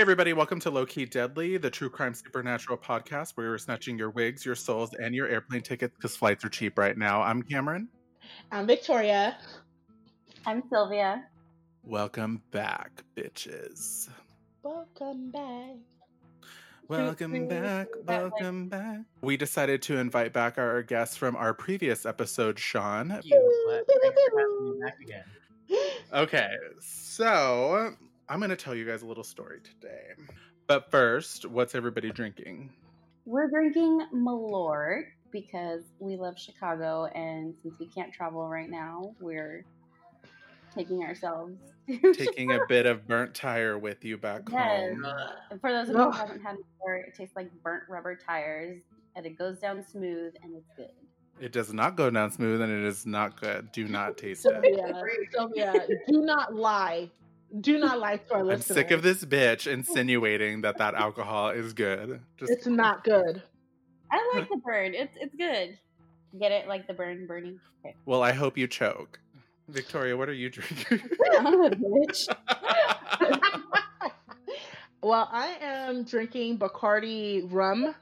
Hey, everybody, welcome to Low Key Deadly, the true crime supernatural podcast where we're snatching your wigs, your souls, and your airplane tickets because flights are cheap right now. I'm Cameron. I'm Victoria. I'm Sylvia. Welcome back, bitches. Welcome back. Welcome back, welcome back. We decided to invite back our guest from our previous episode, Sean. Thank you, but thanks for having me back again. Okay, so I'm going to tell you guys a little story today. But first, what's everybody drinking? We're drinking Malort because we love Chicago, and since we can't travel right now, we're taking ourselves. Taking a bit of burnt tire with you back Yes. home. And for those of you who haven't had Malort, it tastes like burnt rubber tires, and it goes down smooth, and it's good. It does not go down smooth and it is not good. Do not taste it. Sylvia, Sylvia, uh, do not lie. Do not lie to our I'm sick of this bitch insinuating that that alcohol is good. Just It's not good. I like the burn. It's it's good. Get it? Like the burn, burning. Okay. well, I hope you choke. Victoria, what are you drinking? I'm bitch. well, I am drinking Bacardi rum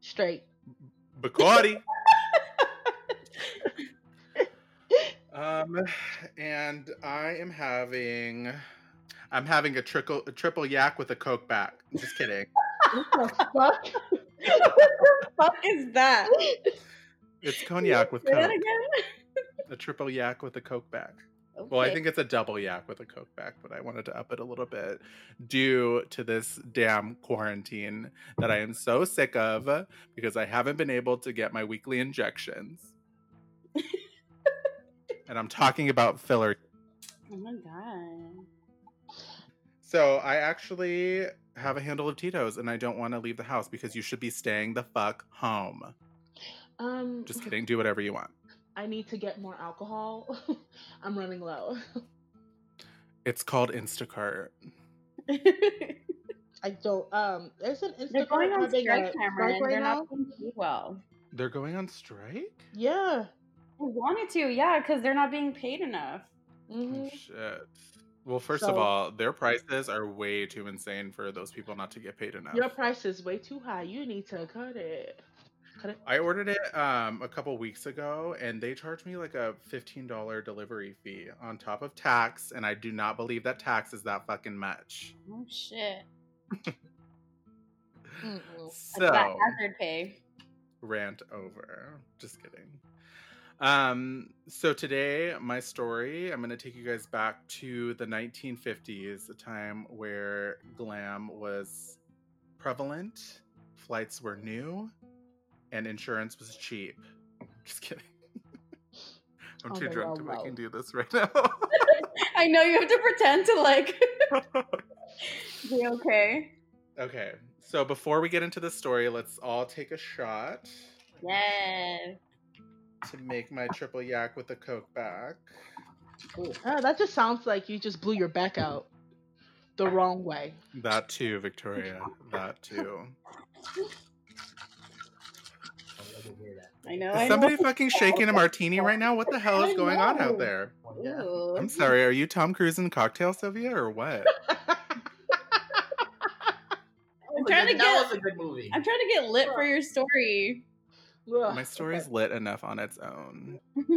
straight. Bacardi. um, and I am having, I'm having a triple a triple yak with a coke back. Just kidding. What the fuck? what the fuck is that? It's cognac with Say that coke. again? A triple yak with a coke back. Well, I think it's a double yak with a Coke back, but I wanted to up it a little bit due to this damn quarantine that I am so sick of because I haven't been able to get my weekly injections. and I'm talking about filler. Oh my god. So I actually have a handle of Tito's and I don't want to leave the house because you should be staying the fuck home. Um, Just kidding. Do whatever you want. I need to get more alcohol. I'm running low. It's called Instacart. I don't. Um, there's an Instacart. They're going on strike, a Cameron. strike right They're now. not doing too well. They're going on strike? Yeah. They wanted to, yeah, because they're not being paid enough. hmm Oh, shit. Well, first of all, their prices are way too insane for those people not to get paid enough. Your price is way too high. You need to cut it. Cut it. I ordered it um, a couple weeks ago, and they charged me like a fifteen dollar delivery fee on top of tax, and I do not believe that tax is that fucking much. Oh shit. So hazard pay. rant over. Just kidding. Um, so today, my story, I'm going to take you guys back to the 1950s, a time where glam was prevalent, flights were new, and insurance was cheap. Just kidding. I'm On too drunk to fucking do this right now. I know you have to pretend to like be okay. okay, so before we get into the story, let's all take a shot Yes. To make my triple yak with the Coke back. Ah, that just sounds like you just blew your back out the wrong way. That too, Victoria. That too. I didn't hear that. I know. Is I somebody know. fucking shaking a martini right now? What the hell is going on out there? Well, yeah. Ooh. I'm sorry, are you Tom Cruise in the Cocktail, Sylvia, or what? I'm trying to that was a good movie. I'm trying to get lit for your story. Ugh, My story's okay. lit enough on its own.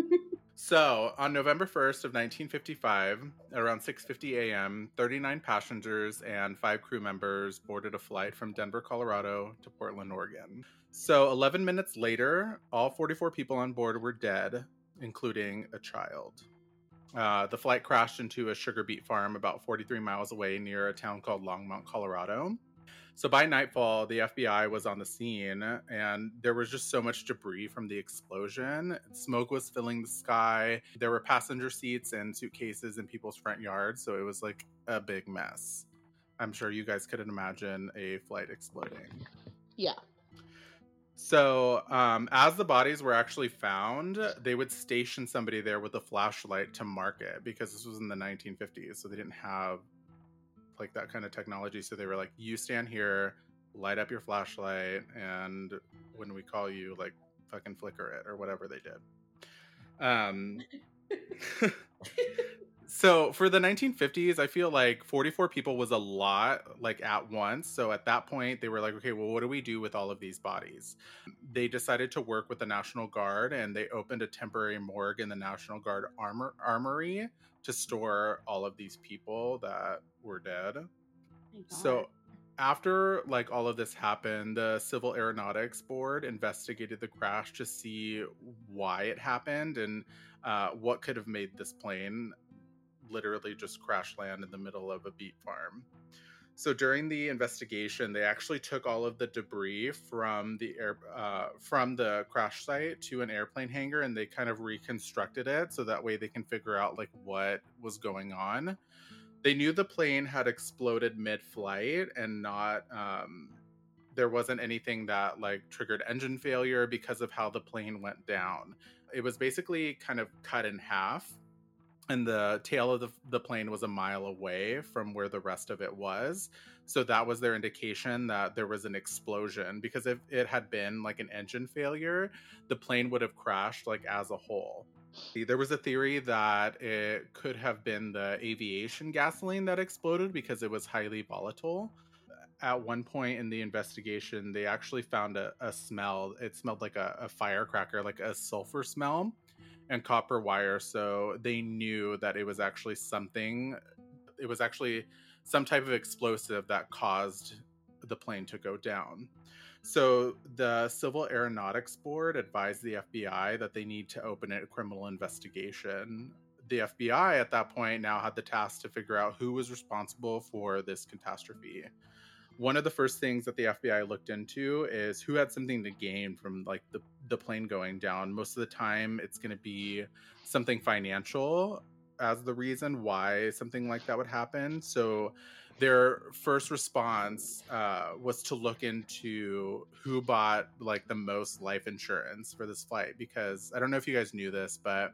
So, on November 1st of 1955, at around 6:50 a.m., 39 passengers and 5 crew members boarded a flight from Denver, Colorado to Portland, Oregon. So, 11 minutes later, all 44 people on board were dead, including a child. Uh, the flight crashed into a sugar beet farm about 43 miles away near a town called Longmont, Colorado. So by nightfall, the FBI was on the scene, and there was just so much debris from the explosion. Smoke was filling the sky. There were passenger seats and suitcases in people's front yards, so it was like a big mess. I'm sure you guys couldn't imagine a flight exploding. Yeah. So, um, as the bodies were actually found, they would station somebody there with a flashlight to mark it because this was in the 1950s, so they didn't have like that kind of technology. So they were like, "You stand here, light up your flashlight, and when we call you, like, fucking flicker it or whatever they did." Um, So for the 1950s, I feel like 44 people was a lot, like at once. So at that point, they were like, okay, well, what do we do with all of these bodies? They decided to work with the National Guard and they opened a temporary morgue in the National Guard armor- armory to store all of these people that were dead. So after like all of this happened, the Civil Aeronautics Board investigated the crash to see why it happened and uh, what could have made this plane literally just crash land in the middle of a beet farm. So during the investigation, they actually took all of the debris from the air uh, from the crash site to an airplane hangar, and they kind of reconstructed it so that way they can figure out like what was going on. They knew the plane had exploded mid-flight and not um, there wasn't anything that like triggered engine failure because of how the plane went down. It was basically kind of cut in half and the tail of the, the plane was a mile away from where the rest of it was. So that was their indication that there was an explosion because if it had been like an engine failure the plane would have crashed like as a whole. There was a theory that it could have been the aviation gasoline that exploded because it was highly volatile. At one point in the investigation they actually found a, a smell. It smelled like a, a firecracker like a sulfur smell and copper wire so they knew that it was actually something it was actually some type of explosive that caused the plane to go down. So the civil aeronautics board advised the fbi that they need to open a criminal investigation. The fbi at that point now had the task to figure out who was responsible for this catastrophe one of the first things that the FBI looked into is who had something to gain from like the the plane going down. Most of the time, it's going to be something financial as the reason why something like that would happen. So their first response uh, was to look into who bought like the most life insurance for this flight because I don't know if you guys knew this, but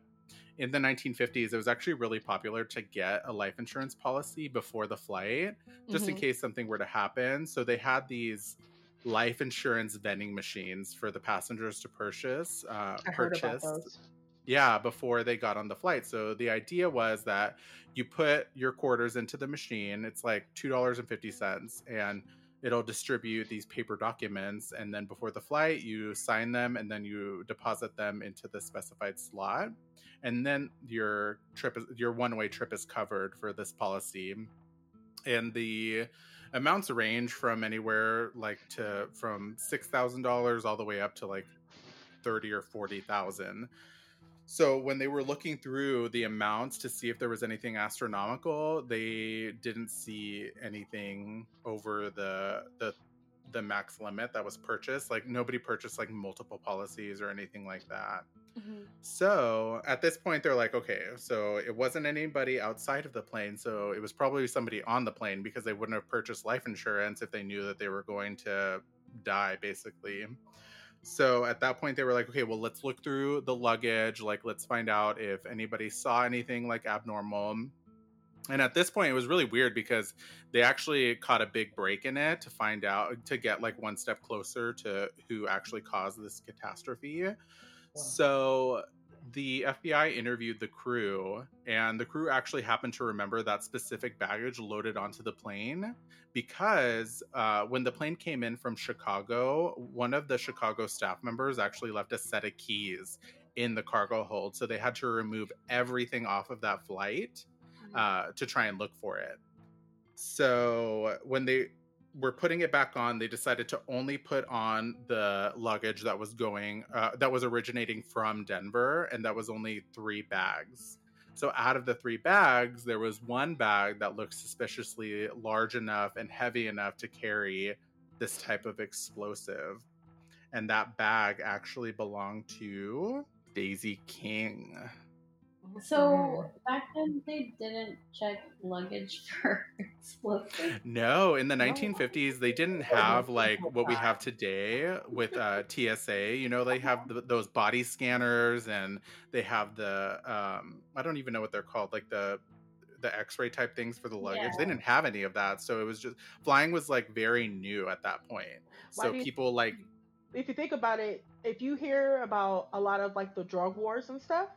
in the 1950s, it was actually really popular to get a life insurance policy before the flight, just in Mhm. case something were to happen. So they had these life insurance vending machines for the passengers to purchase. Uh, I purchase. Yeah, before they got on the flight. So the idea was that you put your quarters into the machine. It's like two dollars and fifty cents, and it'll distribute these paper documents. And then before the flight, you sign them, and then you deposit them into the specified slot. And then your trip, is, your one-way trip, is covered for this policy. And the amounts range from anywhere like to from six thousand dollars all the way up to like thirty or forty thousand. So when they were looking through the amounts to see if there was anything astronomical, they didn't see anything over the the the max limit that was purchased. Like nobody purchased like multiple policies or anything like that. Mhm. So at this point, they're like, okay, so it wasn't anybody outside of the plane. So it was probably somebody on the plane because they wouldn't have purchased life insurance if they knew that they were going to die, basically. So at that point, they were like, okay, well, let's look through the luggage. Like, let's find out if anybody saw anything like abnormal. And at this point, it was really weird because they actually caught a big break in it to find out, to get like one step closer to who actually caused this catastrophe. So the FBI interviewed the crew, and the crew actually happened to remember that specific baggage loaded onto the plane because uh, when the plane came in from Chicago, one of the Chicago staff members actually left a set of keys in the cargo hold. So they had to remove everything off of that flight uh, to try and look for it. So when they were putting it back on, they decided to only put on the luggage that was going, uh, that was originating from Denver, and that was only three bags. So out of the three bags, there was one bag that looked suspiciously large enough and heavy enough to carry this type of explosive. And that bag actually belonged to Daisie King. So back then they didn't check luggage for explosives. No, in the 1950s, they didn't have like what we have today with uh, TSA. You know, they have th- those body scanners and they have the um, I don't even know what they're called, like the the X-ray type things for the luggage. They didn't have any of that, so it was just flying was like very new at that point. Why So do you- people like if you think about it, if you hear about a lot of like the drug wars and stuff,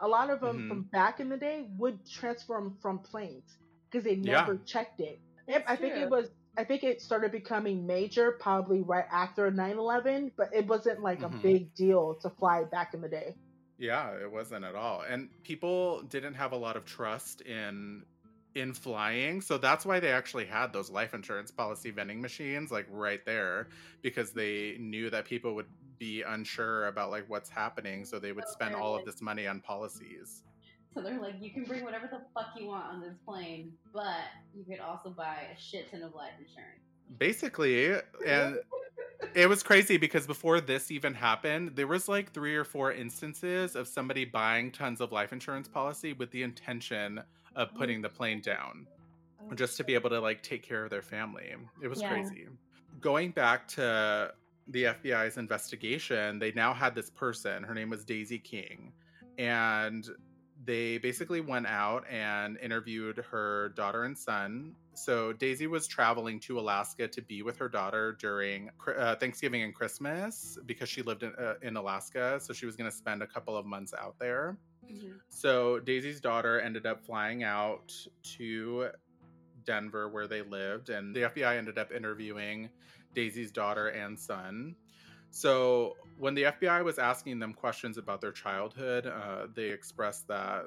a lot of them Mhm. from back in the day would transform from planes because they Yeah. never checked it. It- That's I think true. it was. I think it started becoming major probably right after 9/11, but it wasn't like Mhm. a big deal to fly back in the day. Yeah, it wasn't at all. And people didn't have a lot of trust in in flying, so that's why they actually had those life insurance policy vending machines like right there because they knew that people would be unsure about like what's happening, so they would Oh, spend all of this money on policies. So they're like, you can bring whatever the fuck you want on this plane, but you could also buy a shit ton of life insurance. Basically, and it was crazy because before this even happened, there was like three or four instances of somebody buying tons of life insurance policy with the intention of mm. putting the plane down. Oh, just to be able to like take care of their family. It was Yeah. crazy. Going back to the FBI's investigation, they now had this person. Her name was Daisie King. And they basically went out and interviewed her daughter and son. So Daisie was traveling to Alaska to be with her daughter during uh, Thanksgiving and Christmas because she lived in, uh, in Alaska. So she was going to spend a couple of months out there. Mhm. So Daisie's daughter ended up flying out to Denver where they lived, and the FBI ended up interviewing Daisie's daughter and son. So when the FBI was asking them questions about their childhood, uh, they expressed that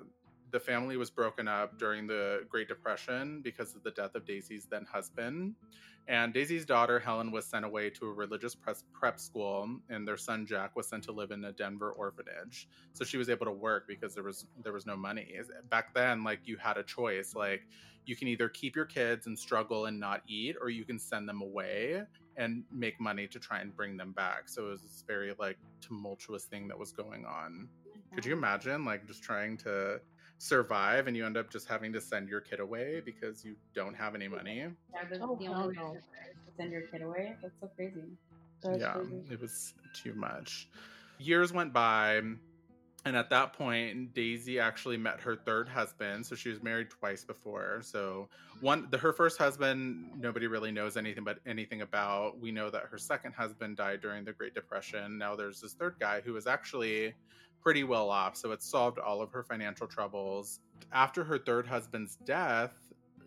the family was broken up during the Great Depression because of the death of Daisie's then husband. And Daisie's daughter, Helen, was sent away to a religious prep school, and their son, Jack, was sent to live in a Denver orphanage. So she was able to work because there was there was no money. Back then like you had a choice. Like you can either keep your kids and struggle and not eat or you can send them away and make money to try and bring them back. So it was this very like tumultuous thing that was going on. Could you mm-hmm. imagine like just trying to survive and you end up just having to send your kid away because you don't have any money Yeah, the, Oh, the only no. way to send your kid away. That's so crazy. That's yeah crazy. it was too much years went by and at that point daisie actually met her third husband so she was married twice before so one the her first husband nobody really knows anything but anything about we know that her second husband died during the great depression now there's this third guy who was actually pretty well off so it solved all of her financial troubles. After her third husband's death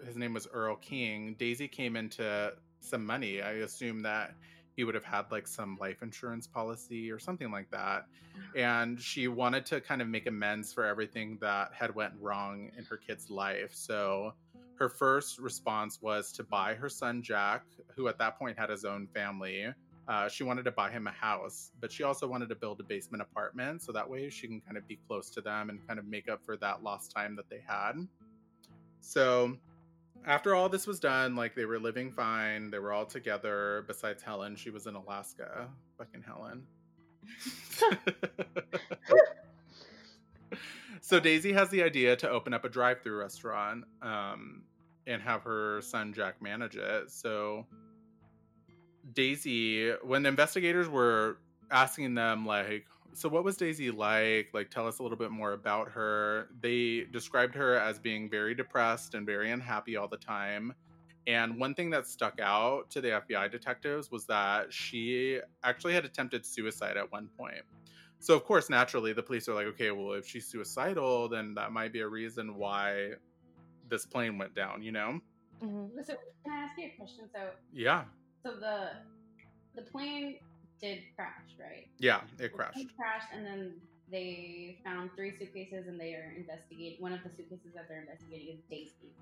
his name was earl king daisie came into some money. I assume that he would have had like some life insurance policy or something like that. And she wanted to kind of make amends for everything that had went wrong in her kid's life. So her first response was to buy her son jack who at that point had his own family uh, she wanted to buy him a house but she also wanted to build a basement apartment so that way she can kind of be close to them and kind of make up for that lost time that they had so after all this was done, like they were living fine, they were all together. Besides Helen, she was in Alaska. Fucking Helen. so Daisie has the idea to open up a drive-through restaurant um, and have her son Jack manage it. So Daisie, when the investigators were asking them like so what was daisie like? Like tell us a little bit more about her. They described her as being very depressed and very unhappy all the time. And one thing that stuck out to the fbi detectives was that she actually had attempted suicide at one point. So of course naturally the police are like okay well if she's suicidal then that might be a reason why this plane went down you know? Mhm. So can I ask you a question? So yeah so the the plane did crash, right? yeah it crashed plane crashed, and then they found three suitcases, and they are investigating. One of the suitcases that they're investigating is Daisie.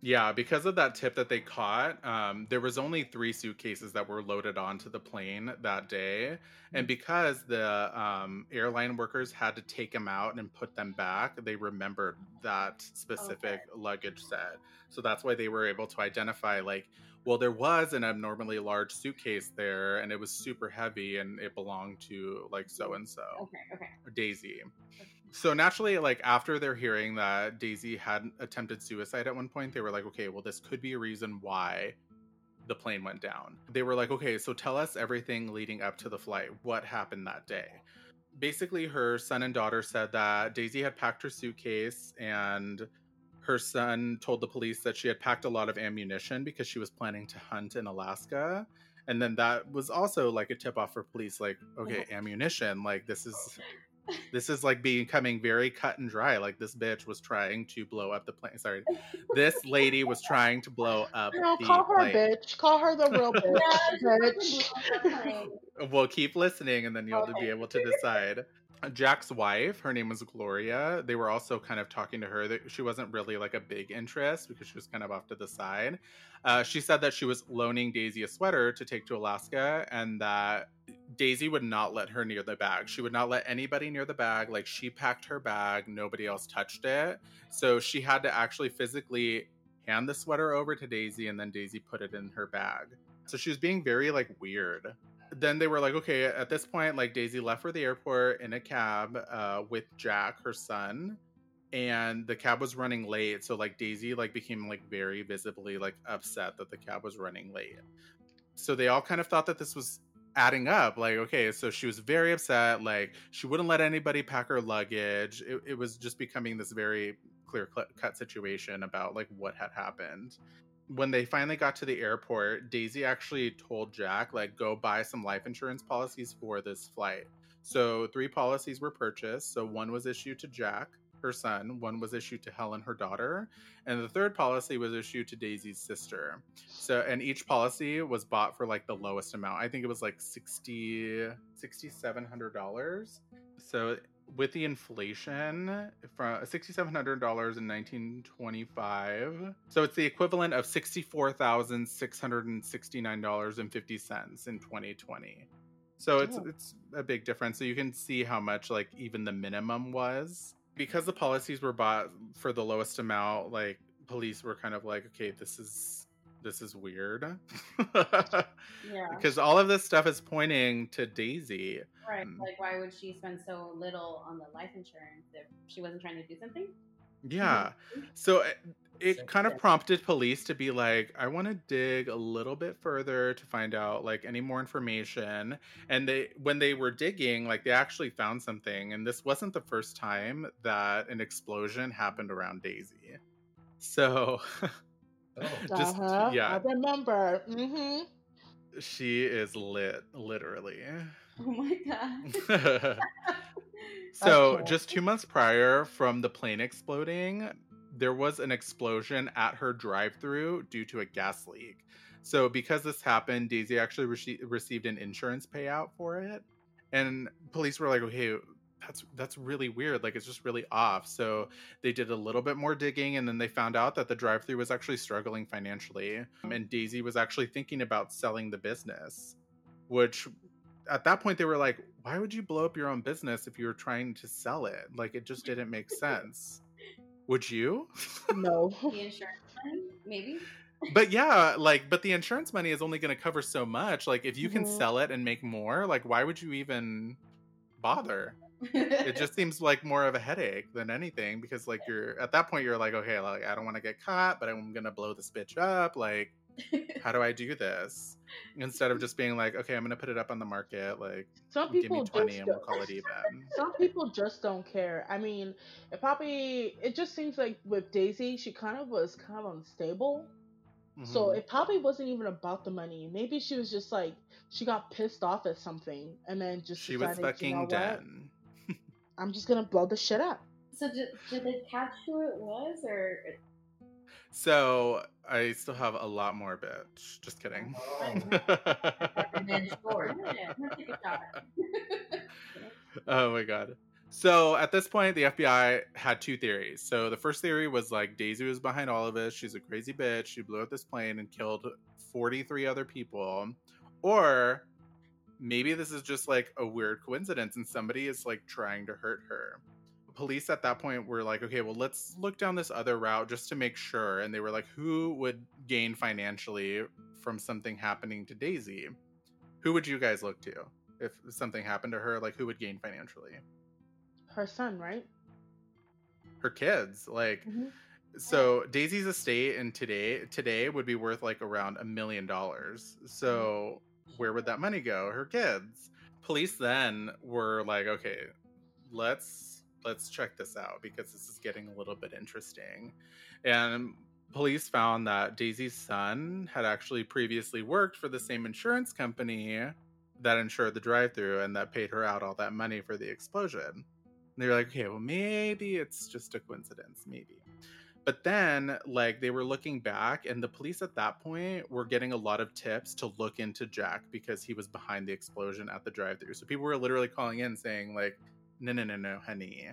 Yeah, because of that tip that they caught, um, there was only three suitcases that were loaded onto the plane that day, and because the um, airline workers had to take them out and put them back, they remembered that specific luggage set. So that's why they were able to identify, like, well, there was an abnormally large suitcase there, and it was super heavy, and it belonged to like so and so. Okay, okay. Daisie. So naturally, like after they're hearing that Daisie had attempted suicide at one point, they were like, okay, well, this could be a reason why the plane went down. They were like, okay, so tell us everything leading up to the flight. What happened that day? Basically, her son and daughter said that Daisie had packed her suitcase and her son told the police that she had packed a lot of ammunition because she was planning to hunt in Alaska. And then that was also like a tip off for police like, okay, ammunition, like this is This is like becoming very cut and dry. Like this bitch was trying to blow up the plane. Sorry, this lady was trying to blow up No, the call her plane. bitch. Call her the real bitch. bitch. Well, keep listening, and then you'll Okay. be able to decide. Jack's wife, her name was Gloria. They were also kind of talking to her. That she wasn't really like a big interest because she was kind of off to the side. Uh, she said that she was loaning Daisie a sweater to take to Alaska, and that Daisie would not let her near the bag. She would not let anybody near the bag. Like she packed her bag, nobody else touched it. So she had to actually physically hand the sweater over to Daisie, and then Daisie put it in her bag. So she was being very like weird then they were like, okay, at this point, like Daisie left for the airport in a cab uh, with Jack, her son, and the cab was running late. So like Daisie like became like very visibly like upset that the cab was running late. So they all kind of thought that this was adding up. Like, okay, so she was very upset. Like she wouldn't let anybody pack her luggage. It, it was just becoming this very clear cut situation about like what had happened when they finally got to the airport, Daisie actually told Jack, like, go buy some life insurance policies for this flight. So three policies were purchased. So one was issued to Jack, her son, one was issued to Helen, her daughter, and the third policy was issued to Daisie's sister. So and each policy was bought for like the lowest amount. I think it was like 60 $6700. So with the inflation from uh, $6700 in 1925 so it's the equivalent of $64669.50 in 2020 so it's Oh. it's a big difference. So you can see how much like even the minimum was. Because the policies were bought for the lowest amount like police were kind of like okay this is this is weird Yeah. because all of this stuff is pointing to daisie Right. Mm. Like, why would she spend so little on the life insurance if she wasn't trying to do something? Yeah. So it, it Same kind of prompted police to be like, I want to dig a little bit further to find out like any more information. And they when they were digging, like they actually found something. And this wasn't the first time that an explosion happened around Daisie. So Oh, just uh-huh. yeah, I remember. Mm-hmm. she is lit literally. Oh my god. so, cool. just two months prior from the plane exploding, there was an explosion at her drive through due to a gas leak. So, because this happened, Daisie actually rece- received an insurance payout for it. And police were like, okay, that's that's really weird. Like it's just really off. So they did a little bit more digging, and then they found out that the drive-through was actually struggling financially, Um, and Daisie was actually thinking about selling the business. Which, at that point, they were like, "Why would you blow up your own business if you were trying to sell it? Like it just didn't make sense." Would you? No. the insurance money, maybe. but yeah, like, but the insurance money is only going to cover so much. Like, if you can Mhm. sell it and make more, like, why would you even bother? It just seems like more of a headache than anything because like you're at that point you're like okay like i don't want to get caught but i'm gonna blow this bitch up like how do i do this instead of just being like okay i'm gonna put it up on the market like Some give people me 20 just and we'll don't- call it even Some people just don't care. I mean, it probably it just seems like with Daisie, she kind of was kind of unstable. So Mhm. it probably wasn't even about the money. Maybe she was just like she got pissed off at something and then just she was decided, you fucking know done I'm just gonna blow the shit up. so did, did they catch who it was, or so i still have a lot more bitch just kidding oh. Revenge story. Yeah, let's take a shot. oh my god. So at this point, the FBI had two theories. So the first theory was like Daisie was behind all of this. She's a crazy bitch. She blew up this plane and killed 43 other people. Or maybe this is just like a weird coincidence and somebody is like trying to hurt her. Police at that point were like, okay, well, let's look down this other route just to make sure. And they were like, who would gain financially from something happening to Daisie? Who would you guys look to if something happened to her? Like, who would gain financially? Her son, right? Her kids. Like, Mhm. so Daisie's estate in today today would be worth like around a million dollars. So where would that money go? Her kids. Police then were like, okay, let's let's check this out because this is getting a little bit interesting. And police found that Daisie's son had actually previously worked for the same insurance company that insured the drive-through and that paid her out all that money for the explosion. They were like, okay, well, maybe it's just a coincidence, maybe. But then, like, they were looking back, and the police at that point were getting a lot of tips to look into Jack because he was behind the explosion at the drive thru. So people were literally calling in saying, like, no, no, no, no, honey.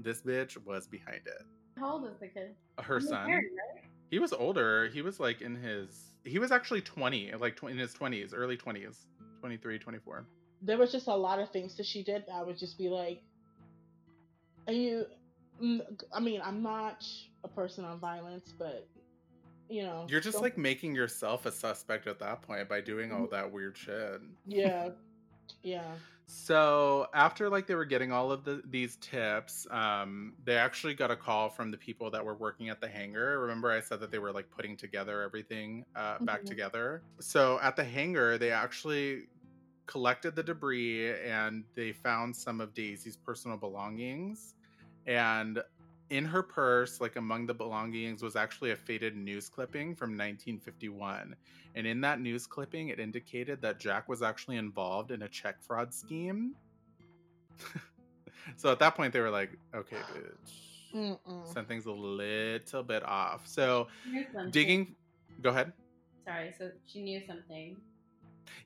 This bitch was behind it. How old is the kid? Her He's son. married, right? He was older. He was like in his, he was actually 20, like tw- in his 20s, early 20s, 23, 24. There was just a lot of things that she did that would just be like, are you, I mean, I'm not a person on violence, but you know, You're just like making yourself a suspect at that point by doing all that weird shit. yeah, yeah. So after like they were getting all of the these tips, um, they actually got a call from the people that were working at the hangar. Remember, I said that they were like putting together everything uh, back Mhm. together. So at the hangar, they actually collected the debris and they found some of Daisie's personal belongings. And in her purse, like among the belongings, was actually a faded news clipping from 1951. And in that news clipping, it indicated that Jack was actually involved in a check fraud scheme. so at that point, they were like, okay, bitch. Mm-mm. Something's a little bit off. So She knew something. digging. Go ahead. Sorry, so she knew something.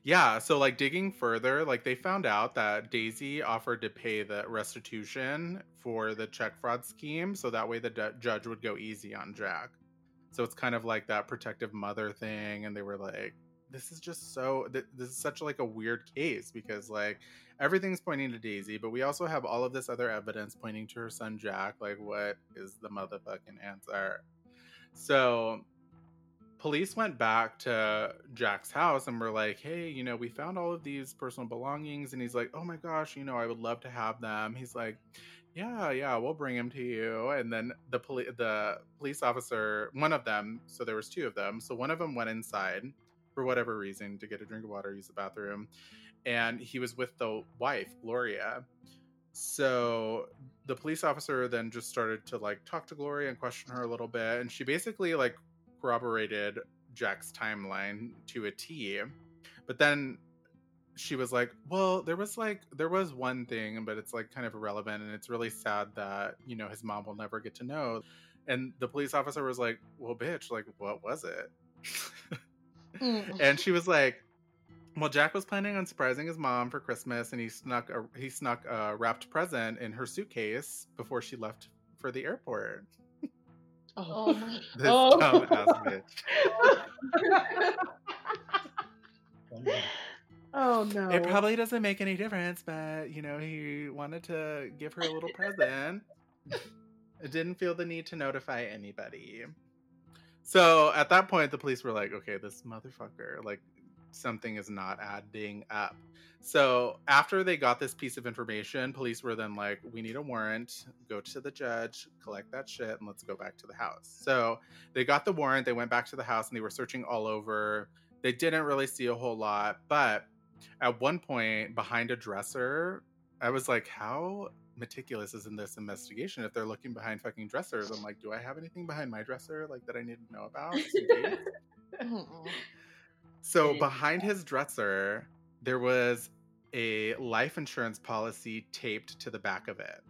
Yeah, so like digging further, like they found out that Daisie offered to pay the restitution for the check fraud scheme, so that way the du- judge would go easy on Jack. So it's kind of like that protective mother thing, and they were like, "This is just so. Th- this is such like a weird case because like everything's pointing to Daisie, but we also have all of this other evidence pointing to her son Jack. Like, what is the motherfucking answer?" So police went back to Jack's house and were like, "Hey, you know, we found all of these personal belongings." And he's like, "Oh my gosh, you know, I would love to have them." He's like, "Yeah, yeah, we'll bring them to you." And then the police, the police officer, one of them, so there was two of them. So one of them went inside for whatever reason to get a drink of water, use the bathroom, and he was with the wife, Gloria. So the police officer then just started to like talk to Gloria and question her a little bit, and she basically like corroborated Jack's timeline to a T. But then she was like, "Well, there was like there was one thing, but it's like kind of irrelevant, and it's really sad that you know his mom will never get to know." And the police officer was like, "Well, bitch, like what was it?" Mm. and she was like, "Well, Jack was planning on surprising his mom for Christmas, and he snuck a he snuck a wrapped present in her suitcase before she left for the airport." Oh. oh my. This Oh. dumb ass bitch. oh no. It probably doesn't make any difference, but you know, he wanted to give her a little present. Didn't feel the need to notify anybody. So at that point, the police were like, okay, this motherfucker, like, something is not adding up. So after they got this piece of information, police were then like, we need a warrant, go to the judge, collect that shit, and let's go back to the house. So they got the warrant, they went back to the house, and they were searching all over. They didn't really see a whole lot, but at one point behind a dresser, I was like, how meticulous is in this investigation if they're looking behind fucking dressers? I'm like, do I have anything behind my dresser like that I need to know about? So behind his dresser, there was a life insurance policy taped to the back of it.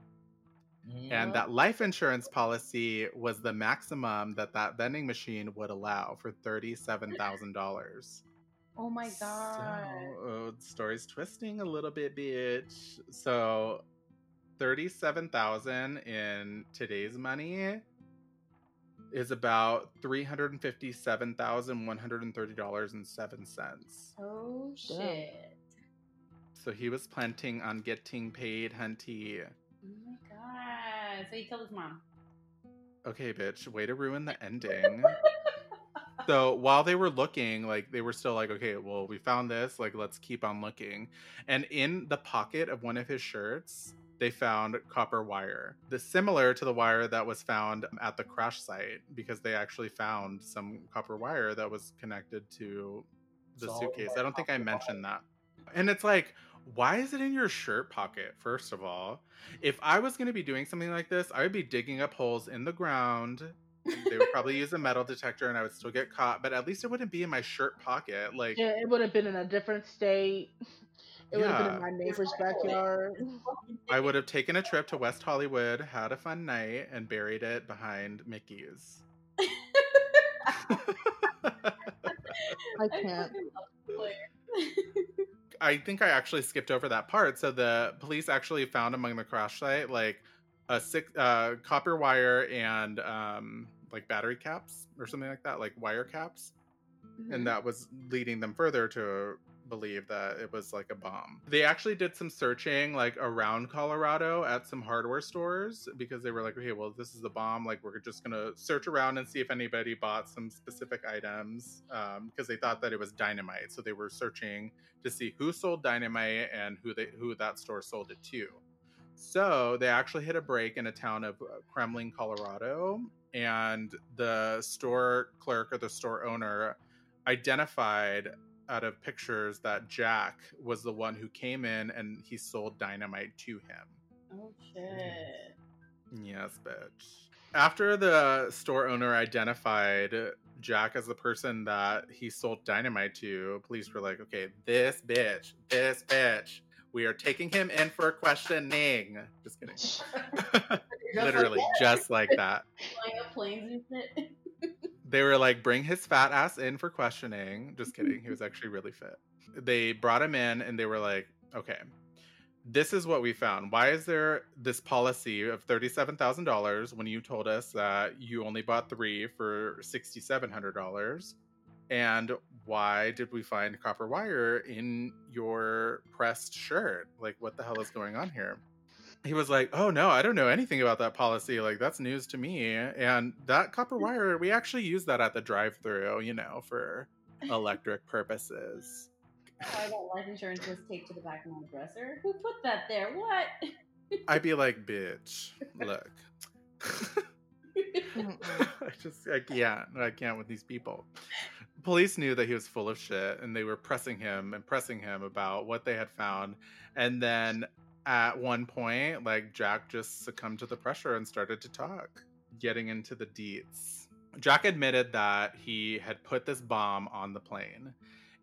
And that life insurance policy was the maximum that that vending machine would allow for $37,000. Oh my god. So, the story's twisting a little bit, bitch. So, 37,000 in today's money is about $357,130.07. Oh shit. So he was planning on getting paid, hunty. Oh my god. So he killed his mom. Okay, bitch, way to ruin the ending. so while they were looking, like they were still like, okay, well, we found this, like let's keep on looking. And in the pocket of one of his shirts, they found copper wire. This similar to the wire that was found at the crash site because they actually found some copper wire that was connected to the suitcase. I don't think I mentioned that. And it's like, why is it in your shirt pocket? First of all, if I was going to be doing something like this, I would be digging up holes in the ground They would probably use a metal detector and I would still get caught, but at least it wouldn't be in my shirt pocket. Like, Yeah, it would have been in a different state. It would have been Yeah. in my neighbor's backyard. I would have taken a trip to West Hollywood, had a fun night, and buried it behind Mickey's. I can't. fucking love Blair. I think I actually skipped over that part. So the police actually found among the crash site like a six uh, copper wire and um, like battery caps or something like that, like wire caps, Mhm. and that was leading them further to believe that it was like a bomb. They actually did some searching like around Colorado at some hardware stores because they were like, okay, well, this is the bomb. Like, we're just gonna search around and see if anybody bought some specific items because they thought that it was dynamite. So they were searching to see who sold dynamite and who they who that store sold it to. So they actually hit a break in a town of uh, Kremmling, Colorado, and the store clerk or the store owner identified out of pictures that Jack was the one who came in and he sold dynamite to him. Oh shit. Yes, bitch. After the store owner identified Jack as the person that he sold dynamite to, police were like, okay, this bitch, this bitch, we are taking him in for questioning. Just kidding. Literally, just like that. Flying up planes and shit. They were like, bring his fat ass in for questioning. Just mm-hmm. kidding. He was actually really fit. They brought him in and they were like, okay, this is what we found. Why is there this policy of $37,000 when you told us that you only bought three for $6,700? And why did we find copper wire in your pressed shirt? Like, what the hell is going on here? He was like, "Oh no, I don't know anything about that policy. Like that's news to me." And that copper mm. wire, we actually use that at the drive-through, you know, for electric purposes. Oh, Why that life insurance was taped to the back of my dresser? Who put that there? What? I'd be like, "Bitch, look." I just I can't. I can't with these people. Police knew that he was full of shit and they were pressing him and pressing him about what they had found. And then at one point, like Jack just succumbed to the pressure and started to talk, getting into the deets. Jack admitted that he had put this bomb on the plane.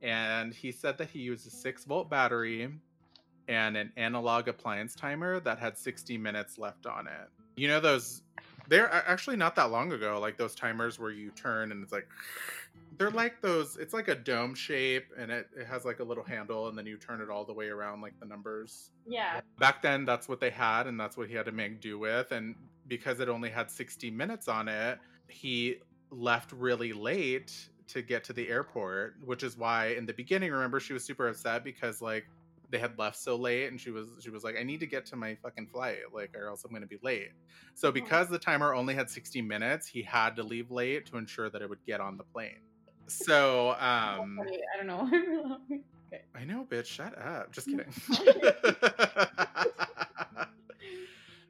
And he said that he used a six volt battery and an analog appliance timer that had 60 minutes left on it. You know, those, they're actually not that long ago, like those timers where you turn and it's like, they're like those, it's like a dome shape and it, it has like a little handle and then you turn it all the way around, like the numbers. Yeah. Back then, that's what they had and that's what he had to make do with. And because it only had 60 minutes on it, he left really late to get to the airport, which is why in the beginning, remember, she was super upset because like they had left so late and she was she was like i need to get to my fucking flight like or else i'm going to be late. So because the timer only had 60 minutes he had to leave late to ensure that it would get on the plane. So um I don't know. i know bitch shut up. Just kidding.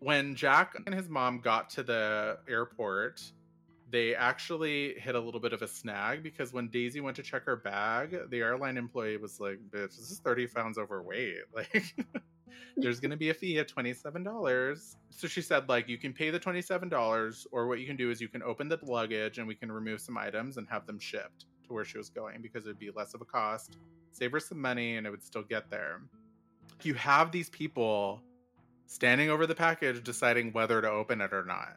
When jack and his mom got to the airport they actually hit a little bit of a snag because when Daisie went to check her bag, the airline employee was like, "Bitch, this is thirty pounds overweight. Like, there's gonna be a fee of twenty seven dollars." So she said, "Like, you can pay the twenty seven dollars, or what you can do is you can open the luggage and we can remove some items and have them shipped to where she was going because it would be less of a cost, save her some money, and it would still get there." You have these people standing over the package deciding whether to open it or not.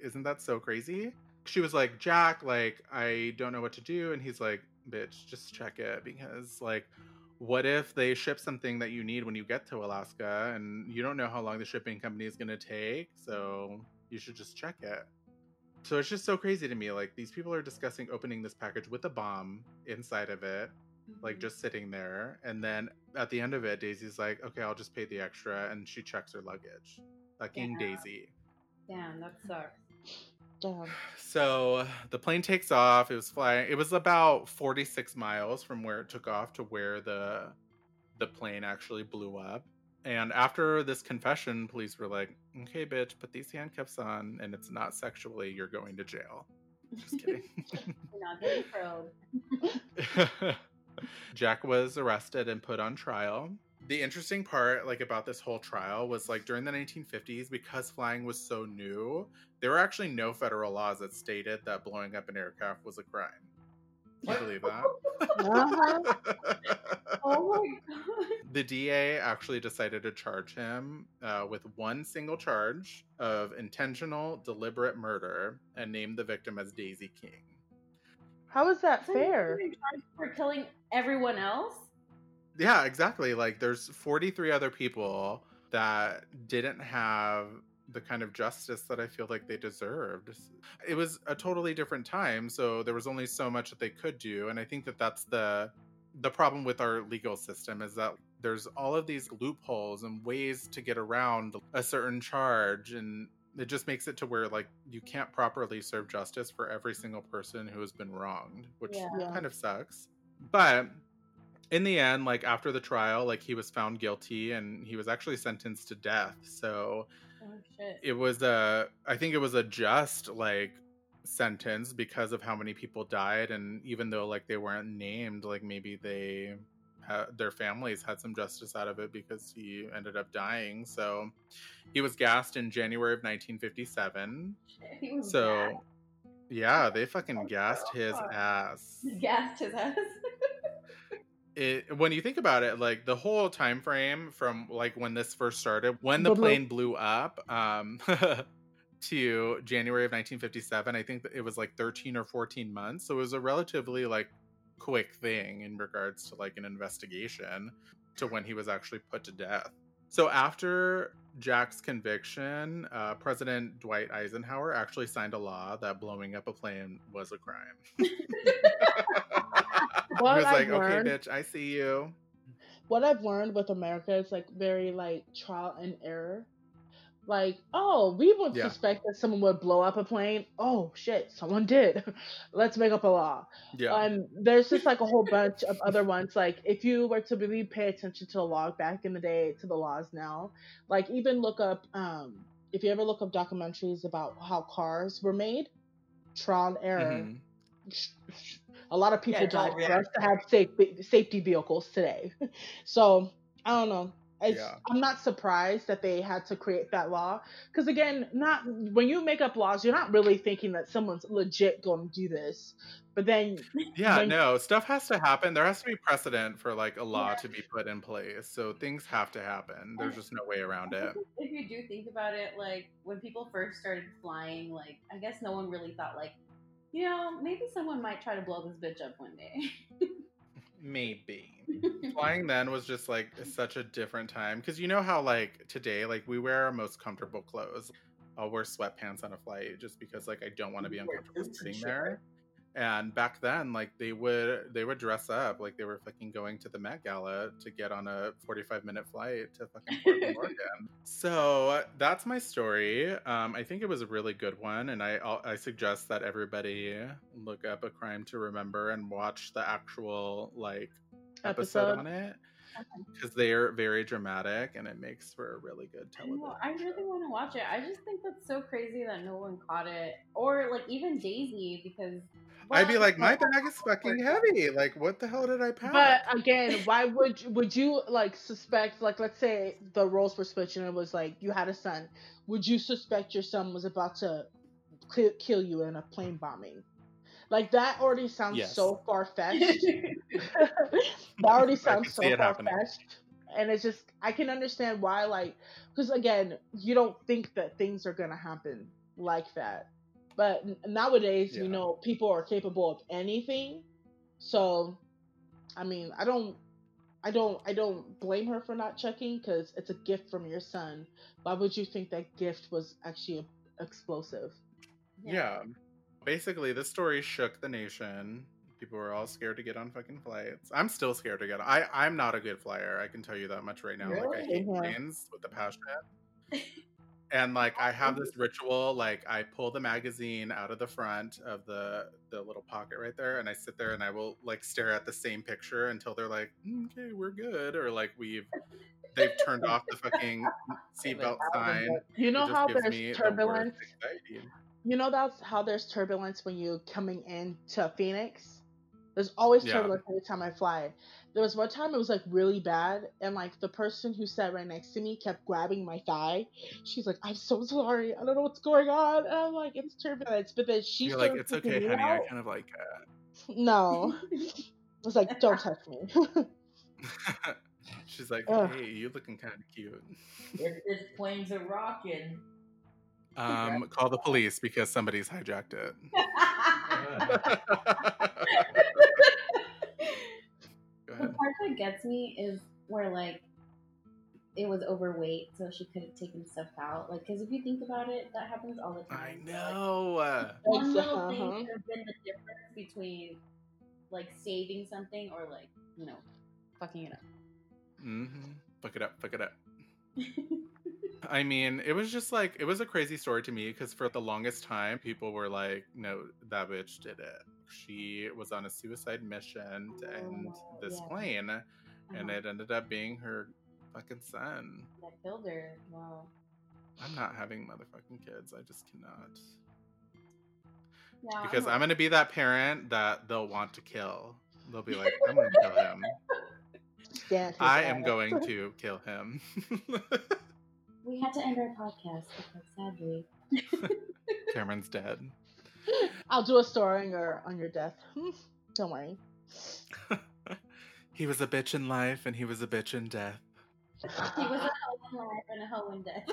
Isn't that so crazy? She was like, Jack, like, I don't know what to do. And he's like, bitch, just check it. Because, like, what if they ship something that you need when you get to Alaska and you don't know how long the shipping company is going to take? So you should just check it. So it's just so crazy to me. Like, these people are discussing opening this package with a bomb inside of it, like, mm-hmm. just sitting there. And then at the end of it, Daisie's like, okay, I'll just pay the extra. And she checks her luggage. Fucking Yeah. Daisie. Damn, that sucks. Damn. So the plane takes off. It was flying. It was about 46 miles from where it took off to where the the plane actually blew up. And after this confession, police were like, "Okay, bitch, put these handcuffs on, and it's not sexually. You're going to jail." Just kidding. Not getting probed. Jack was arrested and put on trial. The interesting part like about this whole trial was like during the 1950s because flying was so new there were actually no federal laws that stated that blowing up an aircraft was a crime can you believe that Uh-huh. Oh my god. the da actually decided to charge him uh, with one single charge of intentional deliberate murder and named the victim as daisie king How is that fair? you're For killing everyone else? Yeah, exactly. Like there's 43 other people that didn't have the kind of justice that I feel like they deserved. It was a totally different time, so there was only so much that they could do, and I think that that's the the problem with our legal system is that there's all of these loopholes and ways to get around a certain charge and it just makes it to where like you can't properly serve justice for every single person who has been wronged, which Yeah. Yeah. kind of sucks. But in the end, like after the trial, like he was found guilty and he was actually sentenced to death. So Oh shit. it was a, I think it was a just like sentence because of how many people died, and even though like they weren't named, like maybe they, ha- their families had some justice out of it because he ended up dying. So he was gassed in January of 1957. Shit, he was So yeah, they fucking oh, gassed his ass. gassed his ass. It when you think about it like the whole time frame from like when this first started when the plane blew up um to january of 1957 i think that it was like 13 or 14 months so it was a relatively like quick thing in regards to like an investigation to when he was actually put to death. So after jack's conviction uh, president dwight eisenhower actually signed a law that blowing up a plane was a crime he was like, I've okay, learned- bitch, I see you. what I've learned with America is like very like trial and error. Like, oh, we would Yeah. suspect that someone would blow up a plane. Oh shit, someone did. Let's make up a law. Yeah. Um, there's just like a whole bunch of other ones. Like, if you were to really pay attention to the law back in the day to the laws now, like even look up, um, if you ever look up documentaries about how cars were made, trial and error. Mhm. A lot of people it's all died for us to have safe, safety vehicles today. So I don't know. Yeah. I'm not surprised that they had to create that law because again, not when you make up laws, you're not really thinking that someone's legit going to do this. But then, Yeah, when- no, stuff has to happen. There has to be precedent for like a law to be put in place. So things have to happen. There's just no way around it. if you do think about it, like when people first started flying, like I guess no one really thought like, you know, maybe someone might try to blow this bitch up one day. Maybe. Mm-hmm. Flying then was just like mm-hmm. such a different time because you know how like today like we wear our most comfortable clothes. I'll wear sweatpants on a flight just because like I don't want to be uncomfortable sitting shit, there. And back then, like they would they would dress up like they were fucking going to the Met Gala to get on a 45 minute flight to fucking Portland, Oregon. So that's my story. Um, I think it was a really good one, and I I'll- suggest that everybody look up a crime to remember and watch the actual like episode, Episode. on it because they're very dramatic and it makes for a really good I know, television. I really want to watch it. I just think that's so crazy that no one caught it, or like even Daisie, because I'd be like, my bag is fucking heavy. Like, what the hell did I pack? but again, why would would you like suspect like let's say the roles were switched and it was like you had a son, would you suspect your son was about to kill you in a plane bombing? Like that already sounds Yes. so far fetched. that already sounds so see far fetched. And it's just I can understand why like because again, you don't think that things are gonna happen like that. But n- nowadays, Yeah. you know, people are capable of anything. So I mean, I don't I don't I don't blame her for not checking because it's a gift from your son. Why would you think that gift was actually explosive? yeah. Basically, this story shook the nation. People were all scared to get on fucking flights. I'm still scared to get. I I'm not a good flyer. I can tell you that much right now. Like I Really? hate Yeah. planes with a passion. And like I have this ritual, like I pull the magazine out of the front of the the little pocket right there, and I sit there and I will like stare at the same picture until they're like, "Mm, "Okay, we're good," or like we've they've turned off the fucking seatbelt sign. You know how there's the turbulence. anxiety. You know that's how there's turbulence when you're coming into Phoenix. There's always Yeah. turbulence every time I fly there was one time it was like really bad, and like the person who sat right next to me kept grabbing my thigh. She's like, "I'm so sorry, I don't know what's going on," and I'm like, "It's turbulence," but then she You're like, it's okay, freaking me honey. I kind of like it. No, I was like, "Don't touch me." She's like, Ugh. hey, you looking kind of cute. If this plane's a rockin'. Um, call the police because somebody's hijacked it. The part that gets me is where like it was overweight, so she couldn't take stuff out. Like, because if you think about it, that happens all the time. I know. uh, One little thing uh-huh. could have been the difference between like saving something or like you know fucking it up. Mm-hmm. Fuck it up. Fuck it up. I mean, it was just like it was a crazy story to me because for the longest time, people were like, "No, that bitch did it. She was on a suicide mission to end Oh, this yeah. plane, and Uh-huh. it ended up being her fucking son." that killed her. Wow. I'm not having motherfucking kids. I just cannot. Yeah, Because I'm I'm gonna be that parent that they'll want to kill. They'll be like, I'm gonna kill him. I am going to kill him. We had to end our podcast because sadly. Cameron's dead. I'll do a story on your on your death. Hmm, Don't worry. he was a bitch in life and he was a bitch in death. He was a hoe in life and a hoe in death.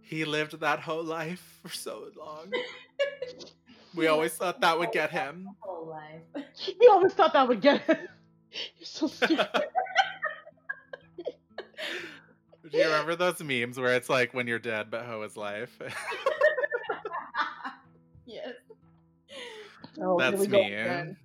he lived that whole life for so long. We always thought that would get him. Whole life. You always thought that would get him. You're so stupid. Do you remember those memes where it's like when you're dead but hoe is life? yes. Oh, here That's we go me. again.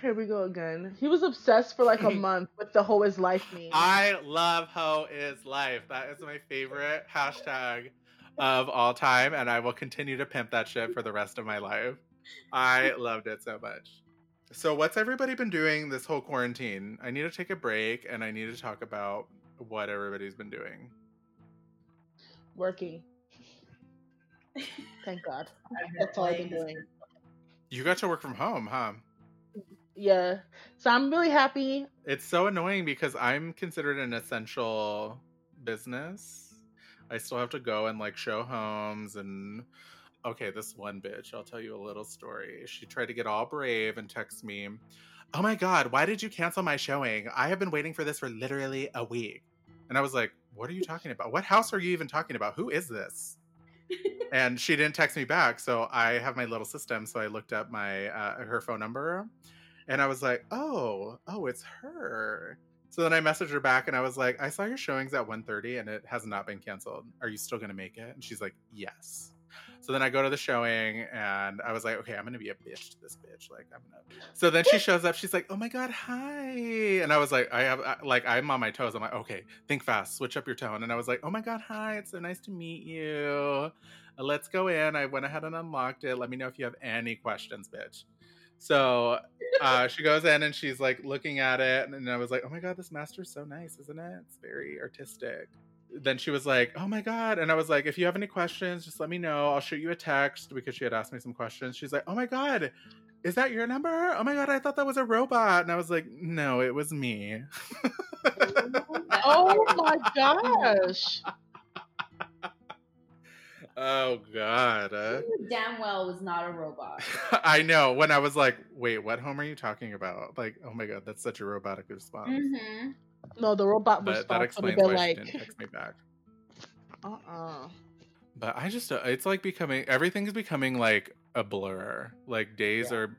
Here we go again. He was obsessed for like a month with the whole is life meme. I love hoe is life. That is my favorite hashtag of all time, and I will continue to pimp that shit for the rest of my life. I loved it so much. So, what's everybody been doing this whole quarantine? I need to take a break and I need to talk about what everybody's been doing. Working. Thank God. That's all I've been doing. You got to work from home, huh? Yeah. So I'm really happy. It's so annoying because I'm considered an essential business. I still have to go and like show homes and okay, this one bitch, I'll tell you a little story. She tried to get all brave and text me, "Oh my god, why did you cancel my showing? I have been waiting for this for literally a week." And I was like, "What are you talking about? What house are you even talking about? Who is this?" and she didn't text me back, so I have my little system, so I looked up my uh, her phone number and I was like, "Oh, oh, it's her." So then I messaged her back and I was like, "I saw your showings at 1:30 and it has not been canceled. Are you still going to make it?" And she's like, "Yes." So then I go to the showing and I was like, "Okay, I'm to be a bitch to this bitch. Like I'm to." So then she shows up. She's like, "Oh my god, hi." And I was like, "I have I- like I'm on my toes. I'm like, "Okay, think fast. Switch up your tone." And I was like, "Oh my god, hi. It's so nice to meet you. Let's go in." I went ahead and unlocked it. Let me know if you have any questions, bitch. So uh, she goes in and she's like looking at it, and I was like, "Oh my god, this master's so nice, isn't it? It's very artistic." Then she was like, "Oh my god," and I was like, "If you have any questions, just let me know. I'll shoot you a text because she had asked me some questions." She's like, "Oh my god." Is that your number? Oh my god, I thought that was a robot. And I was like, no, it was me. Oh my gosh. oh god. Uh, Damn well was not a robot. I know. When I was like, wait, what home are you talking about? Like, oh my god, that's such a robotic response. Mm-hmm. No, the robot But that response explains why like, she didn't text me back. uh-uh. But I just, uh, it's like becoming, everything's becoming like a blur. Like days Yeah. are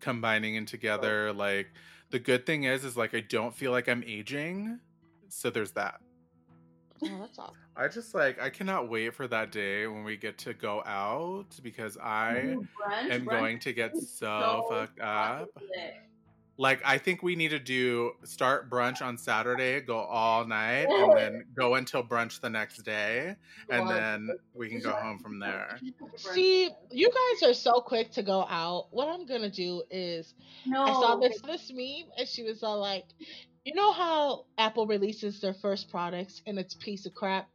combining in together. Like the good thing is, is like I don't feel like I'm aging. So there's that. Oh, that's awesome. I just like, I cannot wait for that day when we get to go out because I brunch, am brunch going to get is so fucked up. lit. Like I think we need to do start brunch on Saturday, go all night, and then go until brunch the next day, and then we can go home from there. See, you guys are so quick to go out. What I'm gonna do is no, I saw this this meme and she was all like, you know how Apple releases their first products and it's a piece of crap?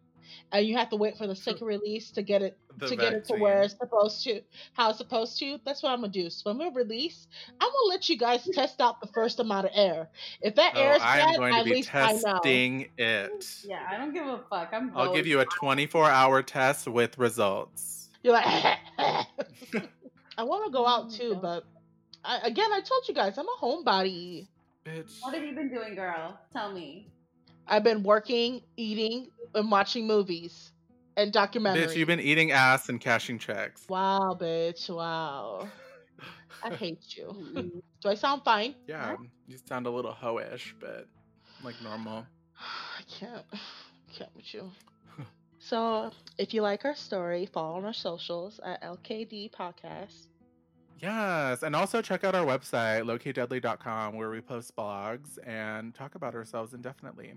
And you have to wait for the second release to get it The to get it to where it's supposed to, how it's supposed to. That's what I'm gonna do. So when we release, I'm gonna let you guys test out the first amount of air. If that Oh, air is I am bad, going to at be least I know. testing it. Yeah, I don't give a fuck. I'm. I'll give you a 24 hour test with results. You're like, I want to go oh out too, but I, again, I told you guys I'm a homebody. Bitch. What have you been doing, girl? Tell me. I've been working, eating, and watching movies and documentaries. Bitch, you've been eating ass and cashing checks. Wow, bitch! Wow, I hate you. Do I sound fine? Yeah, you sound a little hoish, but like normal. I can't. Can't with you. So, if you like our story, follow on our socials at LKD Podcast. Yes, and also check out our website, locadeadly.com, where we post blogs and talk about ourselves indefinitely.